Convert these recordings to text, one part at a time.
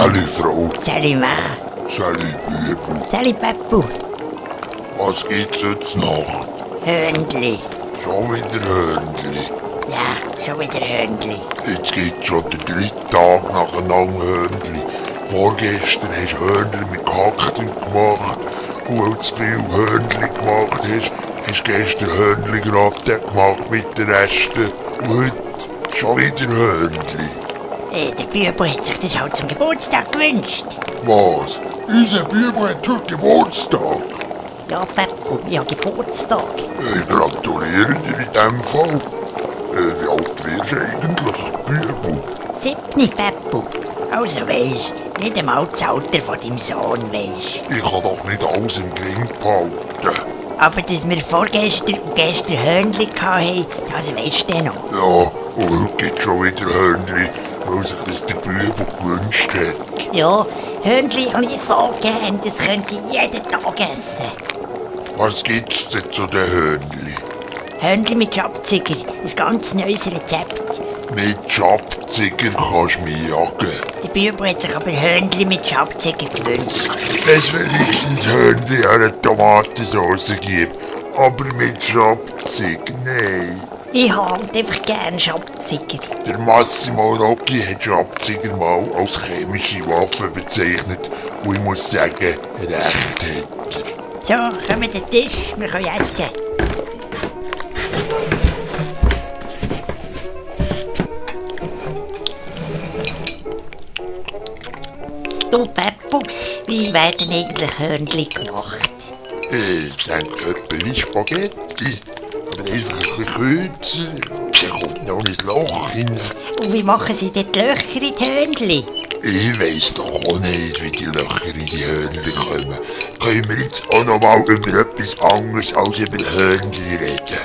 Sali Frau, Sali Ma, Sali Bübel. Sali Peppu, Was gibt's jetzt Nacht? Hörnli. Schon wieder Hörnli. Ja, schon wieder Hörnli. Jetzt gibt's schon den dritten Tag nacheinander Hörnli. Vorgestern hast du Hörnli mit Kakteen gemacht. Und weil du zu viel Hörnli gemacht hast, hast du gestern Hörnli gerade gemacht mit den Resten. Und heute schon wieder Hörnli. Äh, der Bübel hat sich das halt zum Geburtstag gewünscht. Was? Unser Bübel hat heute Geburtstag. Ja, Peppu, ja, Geburtstag. Ich gratuliere dir in dem Fall. Äh, wie alt wirst du eigentlich, Bübel? Siebni, Peppu. Also weisst, nicht einmal das Alter von deinem Sohn weisst. Ich kann doch nicht alles im Gring behalten. Aber dass wir vorgestern und gestern Hörnli hatten, das weisst du noch. Ja, und heute gibt schon wieder Hörnli, weil sich das der Bübel gewünscht hat. Ja, Hörnli habe ich so gern, das könnte ich jeden Tag essen. Was gibt's denn zu den Hörnli? Hörnli mit Schabziger, ein ganz neues Rezept. Mit Schabziger kannst du mich jagen. Der Bübel hat sich aber Hörnli mit Schabziger gewünscht. Es wenigstens Hörnli eine Tomatensauce gibt. Aber mit Schabziger, nein. Ich habe einfach gern Schabziger. Der Massimo Rocchi hat Schabziger mal als chemische Waffe bezeichnet. Und ich muss sagen, recht hat er. So, kommen wir den Tisch, wir können essen. Du Peppo, wie werden eigentlich Hörnli gemacht? Ich denke etwa wie Spaghetti. Einfach ein bisschen kürzer. Dann kommt noch ein Loch rein. Und wie machen sie die Löcher in die Hörnli? Ich weiss doch auch nicht, wie die Löcher in die Hörnli kommen. Können wir jetzt auch noch mal über etwas anderes als über Hörnli reden?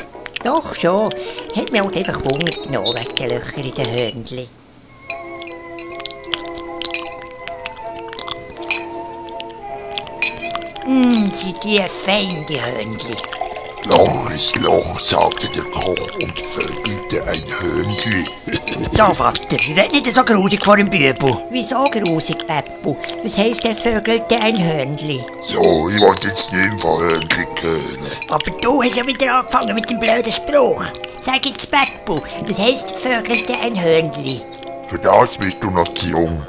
Doch schon, hat mir halt einfach Hunger genommen wegen den Löcher in den Hörnli. Mmm, sind die fein, die Hörnli. Loch ist Loch, sagte der Koch und vögelte ein Hörnli. So, Vater, red nicht so grusig vor dem Bübel. Wieso grusig, Peppu? Was heisst der vögelte ein Hörnli? so, ich wollte jetzt nicht von Hörnli hören. Aber du hast ja wieder angefangen mit dem blöden Spruch. Sag jetzt, Peppu, was heisst vögelte ein Hörnli? Für das bist du noch zu jung.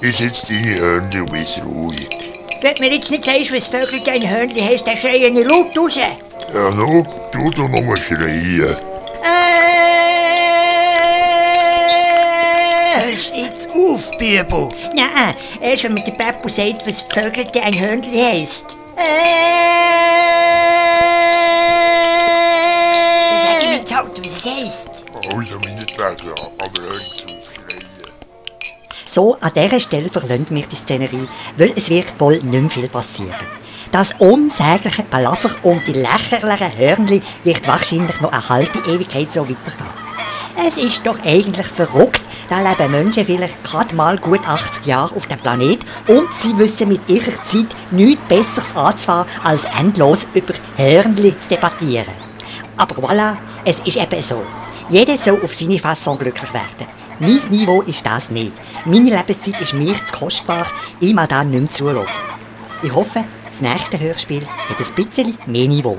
Ich sitze deine Hörnli und bist ruhig. Wenn mir jetzt nicht sagst, was vögelte ein Hörnli heisst, dann schreie ich laut raus. Ja, nu, du du nur schreien. Hörst jetzt auf, Bübel? Nein, erst wenn mir der Peppu sagt, was vögelte ein Hörnli heisst. Dann sag ich mir jetzt halt, was es heisst. Also meinetwegen, aber hör nicht auf schreien. So, an dieser Stelle verlassen wir die Szenerie, weil es wird wohl nicht mehr viel passieren. Das unsägliche Palaver und die lächerlichen Hörnli wird wahrscheinlich noch eine halbe Ewigkeit so weitergehen. Es ist doch eigentlich verrückt, da leben Menschen vielleicht gerade mal gut 80 Jahre auf dem Planet und sie wissen mit ihrer Zeit nichts Besseres anzufangen, als endlos über Hörnli zu debattieren. Aber voilà, es ist eben so. Jeder soll auf seine Fasson glücklich werden. Mein Niveau ist das nicht. Meine Lebenszeit ist mir zu kostbar, ich mag da nicht mehr zulassen. Ich hoffe, das nächste Hörspiel hat ein bisschen mehr Niveau.